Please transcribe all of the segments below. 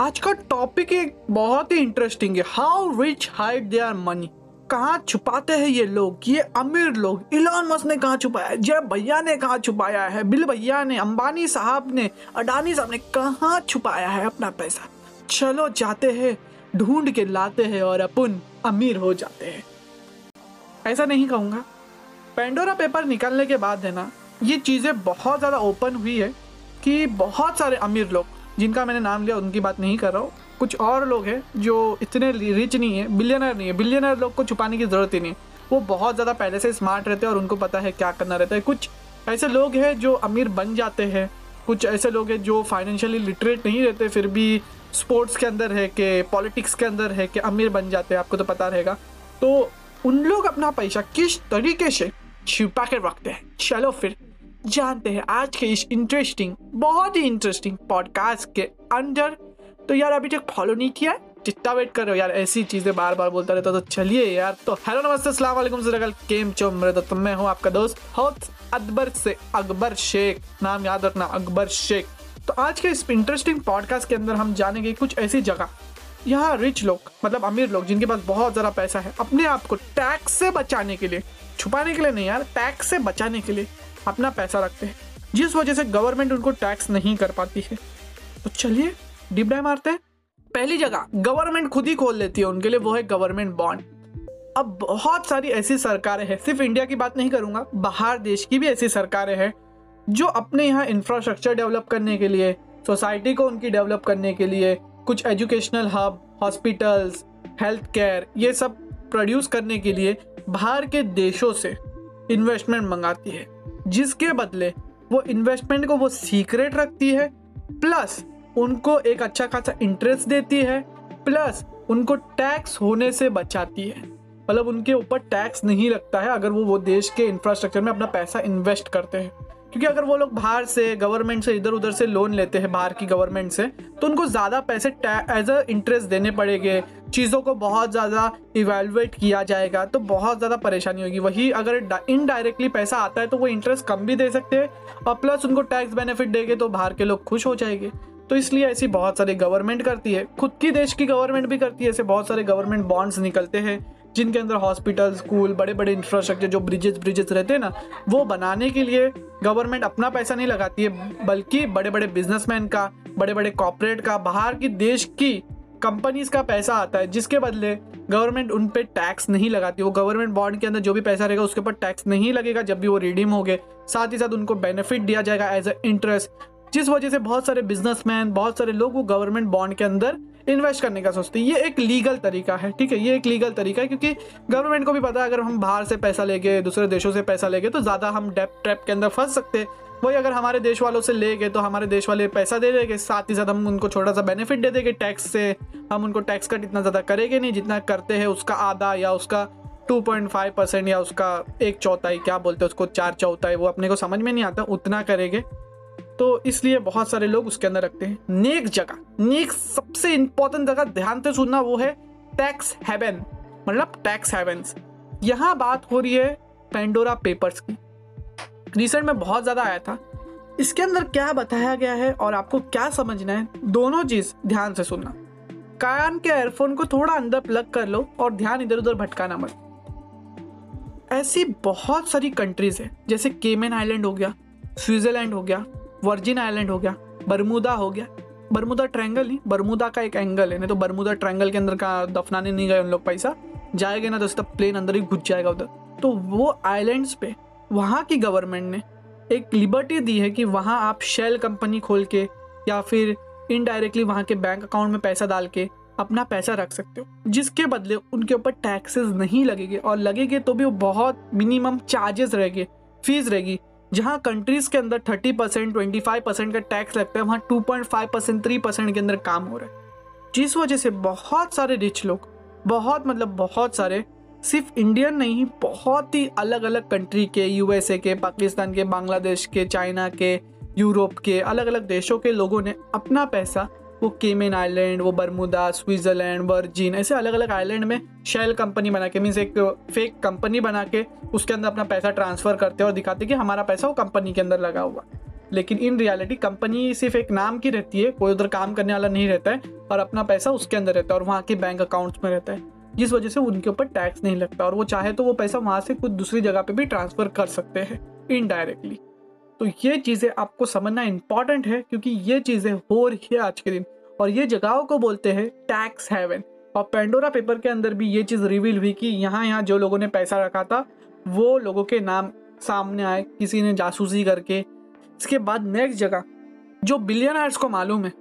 आज का टॉपिक एक बहुत ही इंटरेस्टिंग है. How rich hide their money कहाँ छुपाते हैं ये लोग? ये अमीर लोग. इलान मस्क ने कहाँ छुपाया? है जय भैया ने कहाँ छुपाया है? बिल भैया ने, अंबानी साहब ने, अडानी साहब ने कहाँ छुपाया है अपना पैसा? चलो जाते हैं, ढूंढ के लाते हैं और अपन अमीर हो जाते हैं. ऐसा नहीं कहूँगा. पेंडोरा पेपर निकलने के बाद है ना, ये चीज़ें बहुत ज़्यादा ओपन हुई है कि बहुत सारे अमीर लोग जिनका मैंने नाम लिया, उनकी बात नहीं कर रहा हूँ। कुछ और लोग हैं जो इतने रिच नहीं है बिलियनर नहीं है। बिलियनर लोग को छुपाने की ज़रूरत ही नहीं वो बहुत ज़्यादा पहले से स्मार्ट रहते हैं और उनको पता है क्या करना रहता है। कुछ ऐसे लोग हैं जो अमीर बन जाते हैं। कुछ ऐसे लोग हैं जो फाइनेंशियली लिटरेट नहीं रहते, फिर भी स्पोर्ट्स के अंदर है कि पॉलिटिक्स के अंदर है कि अमीर बन जाते हैं, आपको तो पता रहेगा। तो उन लोग अपना पैसा किस तरीके से छुपा के रखते हैं? चलो फिर। जानते हैं आज के इस इंटरेस्टिंग बहुत ही इंटरेस्टिंग पॉडकास्ट के अंदर। तो यार, अभी तक फॉलो नहीं किया जितना वेट कर रहे हो यार, ऐसी चीज़ें बार बार बोलता रहता तो चलिए यार। तो हेलो नमस्ते, अस्सलाम वालेकुम सरकल केम चो मेरे तो मैं हूँ आपका दोस्त हौत अकबर से अकबर शेख, नाम याद रखना, अकबर शेख। तो आज के इस इंटरेस्टिंग पॉडकास्ट के अंदर हम जानेंगे कुछ ऐसी जगह, यहाँ रिच लोग मतलब अमीर लोग, जिनके पास बहुत ज़्यादा पैसा है, अपने आप को टैक्स से बचाने के लिए, छुपाने के लिए नहीं यार टैक्स से बचाने के लिए। अपना पैसा रखते हैं। जिस वजह से गवर्नमेंट उनको टैक्स नहीं कर पाती है। तो चलिए डिप डाई मारते हैं। पहली जगह गवर्नमेंट खुद ही खोल लेती है उनके लिए, वो है गवर्नमेंट बॉन्ड अब बहुत सारी ऐसी सरकारें हैं, सिर्फ़ इंडिया की बात नहीं करूँगा, बाहर देश की भी ऐसी सरकारें हैं, जो अपने यहाँ इंफ्रास्ट्रक्चर डेवलप करने के लिए सोसाइटी को उनकी डेवलप करने के लिए, कुछ educational hub hospitals health care ये सब प्रोड्यूस करने के लिए बाहर के देशों से इन्वेस्टमेंट मंगाती है। जिसके बदले वो इन्वेस्टमेंट को वो सीक्रेट रखती है प्लस उनको एक अच्छा खासा इंटरेस्ट देती है प्लस उनको टैक्स होने से बचाती है। मतलब उनके ऊपर टैक्स नहीं लगता है अगर वो वो देश के इंफ्रास्ट्रक्चर में अपना पैसा इन्वेस्ट करते हैं। क्योंकि अगर वो लोग बाहर से गवर्नमेंट से इधर उधर से लोन लेते हैं, बाहर की गवर्नमेंट से तो उनको ज़्यादा पैसे एज अ इंटरेस्ट देने पड़ेंगे चीज़ों को बहुत ज़्यादा इवेलुएट किया जाएगा तो बहुत ज़्यादा परेशानी होगी। वही अगर इनडायरेक्टली पैसा आता है तो वो इंटरेस्ट कम भी दे सकते हैं, और प्लस उनको टैक्स बेनिफिट देंगे तो बाहर के लोग खुश हो जाएँगे। तो इसलिए ऐसी बहुत सारी गवर्नमेंट करती है। खुद की देश की गवर्नमेंट भी करती है। ऐसे बहुत सारे गवर्नमेंट बॉन्ड्स निकलते हैं, जिनके अंदर हॉस्पिटल स्कूल बड़े बड़े इंफ्रास्ट्रक्चर जो ब्रिजेस ब्रिजेस रहते हैं ना, वो बनाने के लिए गवर्नमेंट अपना पैसा नहीं लगाती है, बल्कि बड़े बड़े बिजनेसमैन का बड़े बड़े कॉपरेट का, बाहर की देश की कंपनीज़ का पैसा आता है, जिसके बदले गवर्नमेंट उन पर टैक्स नहीं लगाती। वो गवर्नमेंट बॉन्ड के अंदर जो भी पैसा रहेगा, उसके ऊपर टैक्स नहीं लगेगा जब भी वो रिडीम हो गए साथ ही साथ उनको बेनिफिट दिया जाएगा एज अ इंटरेस्ट जिस वजह से बहुत सारे बिजनेसमैन बहुत सारे लोग वो गवर्नमेंट बॉन्ड के अंदर इन्वेस्ट करने का सोचते हैं। ये एक लीगल तरीका है, ठीक है? ये एक लीगल तरीका है क्योंकि गवर्नमेंट को भी पता है, अगर हम बाहर से पैसा लेके दूसरे देशों से पैसा लेके तो ज़्यादा हम डेप ट्रैप के अंदर फंस सकते हैं। वही अगर हमारे देश वालों से ले गए तो हमारे देश वाले पैसा दे देंगे, साथ ही साथ हम उनको छोटा सा बेनिफिट दे देंगे टैक्स से। हम उनको टैक्स कट इतना ज़्यादा करेंगे नहीं जितना करते हैं उसका आधा या उसका 2.5 परसेंट या उसका एक चौथाई, क्या बोलते हैं उसको, चार चौथाई, वो अपने को समझ में नहीं आता, उतना करेंगे। तो इसलिए बहुत सारे लोग उसके अंदर रखते हैं। नेक जगह। नेक सबसे इंपॉर्टेंट जगह ध्यान से सुनना वो है टैक्स हेवन मतलब टैक्स हेवेंस यहाँ बात हो रही है पेंडोरा पेपर्स की। रिसेंट में बहुत ज़्यादा आया था। इसके अंदर क्या बताया गया है और आपको क्या समझना है, दोनों चीज़ ध्यान से सुनना। कान के एयरफोन को थोड़ा अंदर प्लग कर लो और ध्यान इधर उधर भटकाना मत। ऐसी बहुत सारी कंट्रीज़ है, जैसे केमेन आइलैंड हो गया स्विट्जरलैंड हो गया वर्जिन आइलैंड हो गया, बरमुदा हो गया। बरमुदा ट्रैंगल ही बरमुदा का एक एंगल है, नहीं तो बरमुदा ट्रैंगल के अंदर का दफनाने नहीं गए उन लोग पैसा। जाएगा ना तो उसका प्लेन अंदर ही घुस जाएगा उधर। तो वो आइलैंड्स पे, वहाँ की गवर्नमेंट ने एक लिबर्टी दी है कि वहाँ आप शेल कंपनी खोल के या फिर इनडायरेक्टली वहाँ के बैंक अकाउंट में पैसा डाल के अपना पैसा रख सकते हो। जिसके बदले उनके ऊपर टैक्सेस नहीं लगेंगे, और लगेंगे तो भी वो बहुत मिनिमम चार्जेस रहेंगे फ़ीस रहेगी। जहाँ कंट्रीज़ के अंदर थर्टी परसेंट ट्वेंटी परसेंट का टैक्स लगता है, वहाँ two point five percent three percent के अंदर काम हो रहा है। जिस वजह से बहुत सारे रिच लोग, बहुत मतलब बहुत सारे, सिर्फ़ इंडियन नहीं, बहुत ही अलग अलग कंट्री के यूएसए के पाकिस्तान के बांग्लादेश के चाइना के यूरोप के अलग अलग देशों के लोगों ने अपना पैसा वो केमेन आइलैंड वो बरमुदा, स्विट्ज़रलैंड, वर्जिन, ऐसे अलग अलग आइलैंड में शेल कंपनी बना के मीन्स एक फेक कंपनी बना के उसके अंदर अपना पैसा ट्रांसफ़र करते और दिखाते कि हमारा पैसा वो कंपनी के अंदर लगा हुआ लेकिन इन रियलिटी कंपनी सिर्फ़ एक नाम की रहती है, कोई उधर काम करने वाला नहीं रहता है और अपना पैसा उसके अंदर रहता है और वहाँ के बैंक अकाउंट्स में रहता है। जिस वजह से उनके ऊपर टैक्स नहीं लगता और वो चाहे तो वो पैसा वहाँ से कुछ दूसरी जगह पे भी ट्रांसफ़र कर सकते हैं इनडायरेक्टली तो ये चीज़ें आपको समझना इंपॉर्टेंट है, क्योंकि ये चीज़ें हो रही है आज के दिन। और ये जगहों को बोलते हैं टैक्स हेवन और पेंडोरा पेपर के अंदर भी ये चीज़ रिवील हुई कि यहाँ यहाँ जो लोगों ने पैसा रखा था, वो लोगों के नाम सामने आए, किसी ने जासूसी करके। इसके बाद नेक्स्ट जगह, जो बिलियनर्स को मालूम है,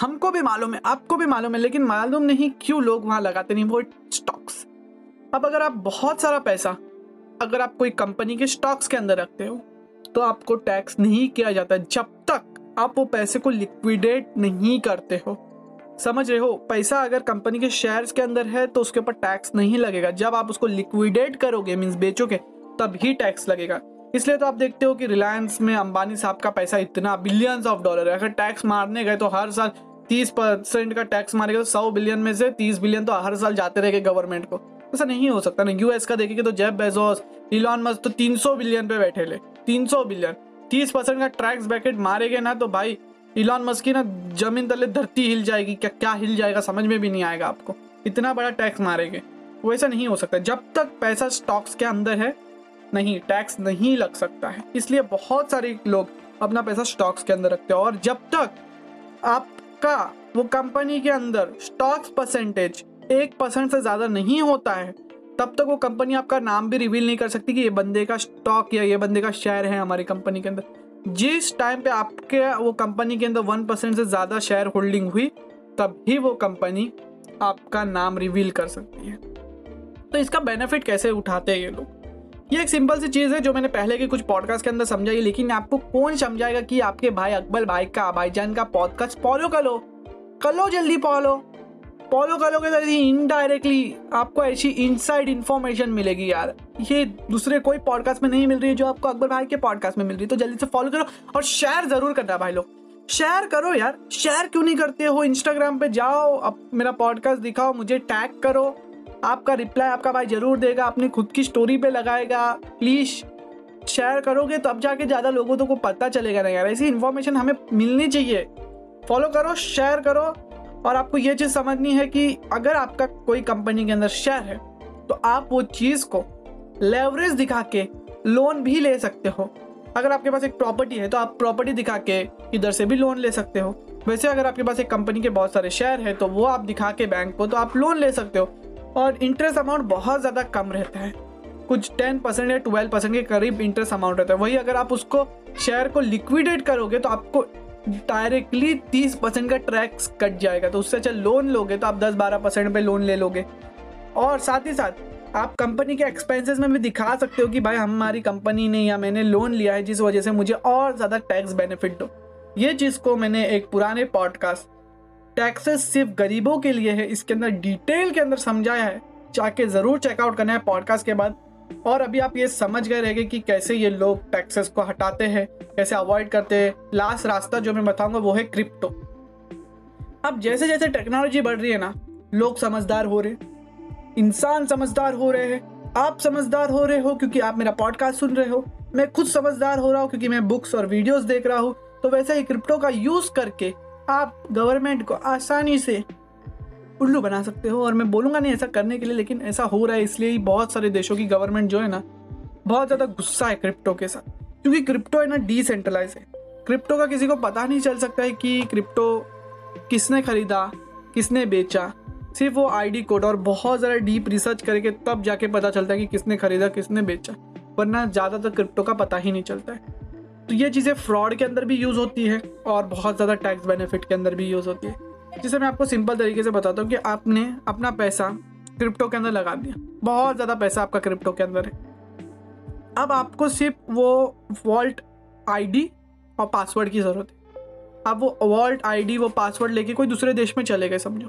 हमको भी मालूम है, आपको भी मालूम है, लेकिन मालूम नहीं क्यों लोग वहाँ लगाते नहीं, वो स्टॉक्स अब अगर आप बहुत सारा पैसा, अगर आप कोई कंपनी के स्टॉक्स के अंदर रखते हो तो आपको टैक्स नहीं किया जाता जब तक आप वो पैसे को लिक्विडेट नहीं करते हो। समझ रहे हो? पैसा अगर कंपनी के शेयर्स के अंदर है तो उसके ऊपर टैक्स नहीं लगेगा। जब आप उसको लिक्विडेट करोगे मीन्स बेचोगे, तब ही टैक्स लगेगा। इसलिए तो आप देखते हो कि रिलायंस में अंबानी साहब का पैसा इतना बिलियंस ऑफ़ डॉलर है। अगर टैक्स मारने गए तो हर साल तीस परसेंट का टैक्स मारेगा तो सौ बिलियन में से तीस बिलियन तो हर साल जाते रहेंगे गवर्नमेंट को। ऐसा नहीं हो सकता ना। यूएस का देखेंगे तो जेब बेजोस इलॉन मस्क तो तीन सौ बिलियन पे बैठे ले। तीन सौ बिलियन। तीस परसेंट का टैक्स बैकेट मारेगे ना तो भाई इलॉन मस्क की ना ज़मीन तले धरती हिल जाएगी। क्या क्या हिल जाएगा समझ में भी नहीं आएगा आपको। इतना बड़ा टैक्स मारेंगे। वैसा नहीं हो सकता। जब तक पैसा स्टॉक्स के अंदर है, नहीं टैक्स नहीं लग सकता है। इसलिए बहुत सारे लोग अपना पैसा स्टॉक्स के अंदर रखते हैं। और जब तक आपका, वो कंपनी के अंदर स्टॉक्स परसेंटेज एक परसेंट से ज़्यादा नहीं होता है तब तक वो कंपनी आपका नाम भी रिवील नहीं कर सकती कि ये बंदे का स्टॉक या ये बंदे का शेयर है हमारी कंपनी के अंदर। जिस टाइम पे आपके, वो कंपनी के अंदर वन परसेंट से ज़्यादा शेयर होल्डिंग हुई तब ही वो कंपनी आपका नाम रिवील कर सकती है। तो इसका बेनिफिट कैसे उठाते हैं ये लोग? ये एक सिंपल सी चीज़ है जो मैंने पहले के कुछ पॉडकास्ट के अंदर समझाई, लेकिन आपको कौन समझाएगा कि आपके भाई अकबल भाई का, भाईजान का पॉडकास्ट फॉलो कर लो कर लो जल्दी फॉलो फॉलो करोगे तो इनडायरेक्टली आपको ऐसी इनसाइड इन्फॉर्मेशन मिलेगी यार। ये दूसरे कोई पॉडकास्ट में नहीं मिल रही है, जो आपको अकबर भाई के पॉडकास्ट में मिल रही है। तो जल्दी से फॉलो करो और शेयर ज़रूर करना भाई लोग। शेयर करो यार। शेयर क्यों नहीं करते हो? इंस्टाग्राम पे जाओ अब मेरा पॉडकास्ट दिखाओ, मुझे टैग करो। आपका रिप्लाई आपका भाई ज़रूर देगा अपनी खुद की स्टोरी पे लगाएगा। प्लीज़ शेयर करोगे तब जाके ज़्यादा लोगों तो को पता चलेगा ना यार। ऐसी इन्फॉर्मेशन हमें मिलनी चाहिए। फॉलो करो शेयर करो। और आपको ये चीज़ समझनी है कि अगर आपका कोई कंपनी के अंदर शेयर है तो आप वो चीज़ को लेवरेज दिखा के लोन भी ले सकते हो। अगर आपके पास एक प्रॉपर्टी है तो आप प्रॉपर्टी दिखा के इधर से भी लोन ले सकते हो। वैसे अगर आपके पास एक कंपनी के बहुत सारे शेयर है तो वो आप दिखा के बैंक को तो आप लोन ले सकते हो। और इंटरेस्ट अमाउंट बहुत ज़्यादा कम रहता है। कुछ टेन परसेंट या ट्वेल्व परसेंट के करीब इंटरेस्ट अमाउंट रहता है। वही अगर आप उसको शेयर को लिक्विडेट करोगे तो आपको डायरेक्टली तीस परसेंट का टैक्स कट जाएगा। तो उससे अच्छा लोन लोगे तो आप दस बारह परसेंट पर लोन ले लोगे। और साथ ही साथ, आप कंपनी के एक्सपेंसेस में भी दिखा सकते हो कि भाई हमारी कंपनी ने या मैंने लोन लिया है, जिस वजह से मुझे और ज़्यादा टैक्स बेनिफिट दो। ये चीज़ को मैंने एक पुराने पॉडकास्ट टैक्सेस सिर्फ़ गरीबों के लिए है, इसके अंदर डिटेल के अंदर समझाया है। जाके ज़रूर चेकआउट करना है पॉडकास्ट के बाद। और अभी आप ये समझ गए रहेंगे कि कैसे ये लोग टैक्सेस को हटाते हैं, कैसे अवॉइड करते हैं। लास्ट रास्ता जो मैं बताऊँगा वो है क्रिप्टो अब जैसे जैसे टेक्नोलॉजी बढ़ रही है ना, लोग समझदार हो रहे इंसान समझदार हो रहे हैं। आप समझदार हो रहे हो क्योंकि आप मेरा पॉडकास्ट सुन रहे हो। मैं खुद समझदार हो रहा हूँ क्योंकि मैं बुक्स और वीडियोस देख रहा हूँ। तो वैसे ही क्रिप्टो का यूज़ करके आप गवर्नमेंट को आसानी से उल्लू बना सकते हो, और मैं बोलूँगा नहीं ऐसा करने के लिए, लेकिन ऐसा हो रहा है, इसलिए ही बहुत सारे देशों की गवर्नमेंट जो है ना, बहुत ज़्यादा गुस्सा है क्रिप्टो के साथ। क्योंकि क्रिप्टो है ना डिसेंट्रलाइज है। क्रिप्टो का किसी को पता नहीं चल सकता है कि क्रिप्टो किसने खरीदा, किसने बेचा। सिर्फ़ वो आईडी कोड और बहुत ज़्यादा डीप रिसर्च करके तब जाके पता चलता है कि किसने खरीदा, किसने बेचा। वरना ज़्यादातर क्रिप्टो का पता ही नहीं चलता है। तो ये चीज़ें फ्रॉड के अंदर भी यूज़ होती है, और बहुत ज़्यादा टैक्स बेनिफिट के अंदर भी यूज़ होती है। जिसे मैं आपको सिंपल तरीके से बताता हूँ कि आपने अपना पैसा क्रिप्टो के अंदर लगा दिया। बहुत ज़्यादा पैसा आपका क्रिप्टो के अंदर है। अब आपको सिर्फ़ वो वॉल्ट आईडी और पासवर्ड की ज़रूरत है। अब वो वॉल्ट आईडी वो पासवर्ड लेके कोई दूसरे देश में चले गए, समझो।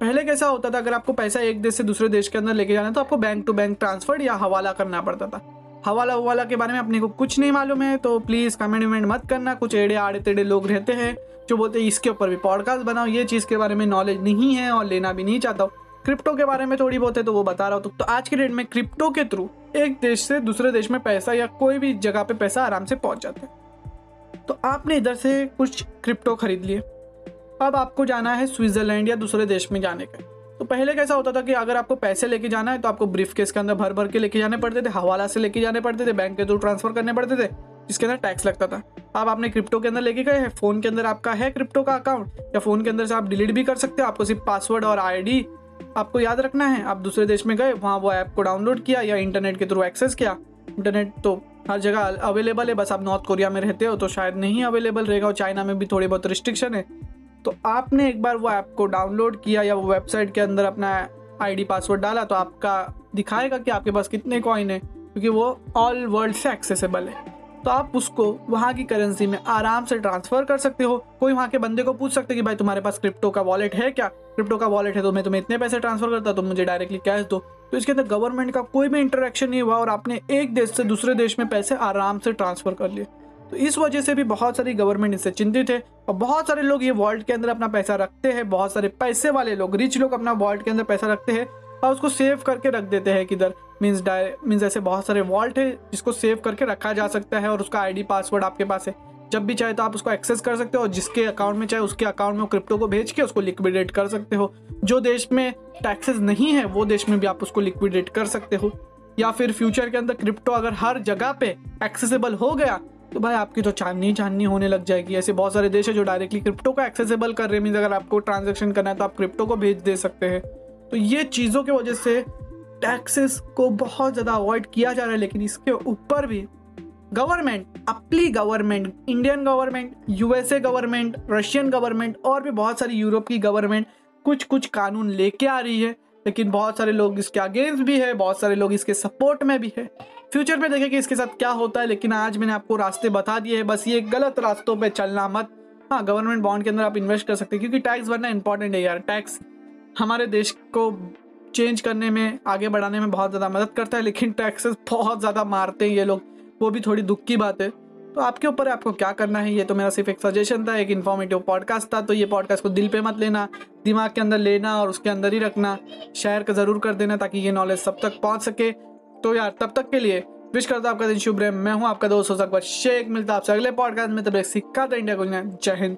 पहले कैसा होता था, अगर आपको पैसा एक देश से दूसरे देश के अंदर लेके जाना तो आपको बैंक टू बैंक ट्रांसफ़र या हवाला करना पड़ता था। हवाला हवाला के बारे में अपने को कुछ नहीं मालूम है तो प्लीज़ कमेंट वमेंट मत करना कुछ एड़े आड़े तेड़े लोग रहते हैं जो बोलते हैं इसके ऊपर भी पॉडकास्ट बनाओ ये चीज़ के बारे में नॉलेज नहीं है और लेना भी नहीं चाहता हूँ। क्रिप्टो के बारे में थोड़ी बहुत है तो वो बता रहा हूँ। तो, तो आज के डेट में क्रिप्टो के थ्रू एक देश से दूसरे देश में पैसा या कोई भी जगह पे पैसा आराम से पहुँच जाता है। तो आपने इधर से कुछ क्रिप्टो खरीद लिए। अब आपको जाना है स्विट्ज़रलैंड या दूसरे देश में जाने का। तो पहले कैसा होता था कि अगर आपको पैसे लेके जाना है तो आपको ब्रीफ केस के अंदर भर भर के लेके जाने पड़ते थे, हवाला से लेके जाने पड़ते थे बैंक के थ्रू ट्रांसफ़र करने पड़ते थे, जिसके अंदर टैक्स लगता था। आप आपने क्रिप्टो के अंदर लेके गए हैं फ़ोन के अंदर आपका है क्रिप्टो का अकाउंट या फ़ोन के अंदर से आप डिलीट भी कर सकते हो, आपको सिर्फ़ पासवर्ड और आईडी आपको याद रखना है। आप दूसरे देश में गए, वहाँ वो ऐप को डाउनलोड किया या इंटरनेट के थ्रू एक्सेस किया। इंटरनेट तो हर जगह अवेलेबल है, बस आप नॉर्थ कोरिया में रहते हो तो शायद नहीं अवेलेबल रहेगा, और चाइना में भी थोड़ी बहुत रिस्ट्रिक्शन है। तो आपने एक बार वो ऐप को डाउनलोड किया या वो वेबसाइट के अंदर अपना आईडी पासवर्ड डाला तो आपका दिखाएगा कि आपके पास कितने कॉइन है, क्योंकि वो ऑल वर्ल्ड से एक्सेसिबल है। तो आप उसको वहाँ की करेंसी में आराम से ट्रांसफ़र कर सकते हो। कोई वहाँ के बंदे को पूछ सकते कि भाई तुम्हारे पास क्रिप्टो का वॉलेट है क्या? क्रिप्टो का वॉलेट है तो मैं तुम्हें इतने पैसे ट्रांसफ़र करता तो मुझे डायरेक्टली कैश दो। तो इसके अंदर गवर्नमेंट का कोई भी इंटरेक्शन नहीं हुआ और आपने एक देश से दूसरे देश में पैसे आराम से ट्रांसफ़र कर लिए। तो इस वजह से भी बहुत सारी गवर्नमेंट इससे चिंतित है और बहुत सारे लोग ये वॉल्ट के अंदर अपना पैसा रखते हैं। बहुत सारे पैसे वाले लोग रिच लोग अपना वॉल्ट के अंदर पैसा रखते हैं और उसको सेव करके रख देते हैं किधर। मीन्स डाय मीन्स ऐसे बहुत सारे वॉल्ट है जिसको सेव करके रखा जा सकता है और उसका आईडी पासवर्ड आपके पास है। जब भी चाहे तो आप उसको एक्सेस कर सकते हो और जिसके अकाउंट में, चाहे उसके अकाउंट में क्रिप्टो को भेज के उसको लिक्विडेट कर सकते हो। जो देश में टैक्सेस नहीं है, वो देश में भी आप उसको लिक्विडेट कर सकते हो। या फिर फ्यूचर के अंदर क्रिप्टो अगर हर जगह पे एक्सेसिबल हो गया तो भाई आपकी तो चांदनी चांदनी होने लग जाएगी। ऐसे बहुत सारे देश है जो डायरेक्टली क्रिप्टो को एक्सेसिबल कर रहे हैं। मीन अगर आपको ट्रांजेक्शन करना है तो आप क्रिप्टो को भेज दे सकते हैं। तो ये चीज़ों की वजह से टैक्सेस को बहुत ज़्यादा अवॉइड किया जा रहा है, लेकिन इसके ऊपर भी government अपली government Indian government USA government Russian government और भी बहुत सारी यूरोप की गवर्नमेंट कुछ कुछ कानून लेके आ रही है। लेकिन बहुत सारे लोग इसके अगेंस्ट भी है, बहुत सारे लोग इसके सपोर्ट में भी है। फ्यूचर में देखें कि इसके साथ क्या होता है, लेकिन आज मैंने आपको रास्ते बता दिए हैं। बस ये गलत रास्तों पे चलना मत। हाँ गवर्नमेंट बॉन्ड के अंदर आप इन्वेस्ट कर सकते हैं, क्योंकि टैक्स भरना इंपॉर्टेंट है यार। टैक्स हमारे देश को चेंज करने में, आगे बढ़ाने में बहुत ज़्यादा मदद करता है, लेकिन टैक्सेस बहुत ज़्यादा मारते हैं ये लोग। वो भी थोड़ी दुख की बात है। तो आपके ऊपर आपको क्या करना है? ये तो मेरा सिर्फ़ एक सजेशन था, एक इन्फॉर्मेटिव पॉडकास्ट था तो ये पॉडकास्ट को दिल पे मत लेना, दिमाग के अंदर लेना और उसके अंदर ही रखना शेयर का ज़रूर कर देना ताकि ये नॉलेज सब तक पहुँच सके। तो यार, तब तक के लिए विश करता आपका दिन शुभ रहे। मैं हूँ आपका दोस्त हो सकता शेख, मिलता आपसे अगले पॉडकास्ट में, तब एक सिक्का था इंडिया को जय हिंद।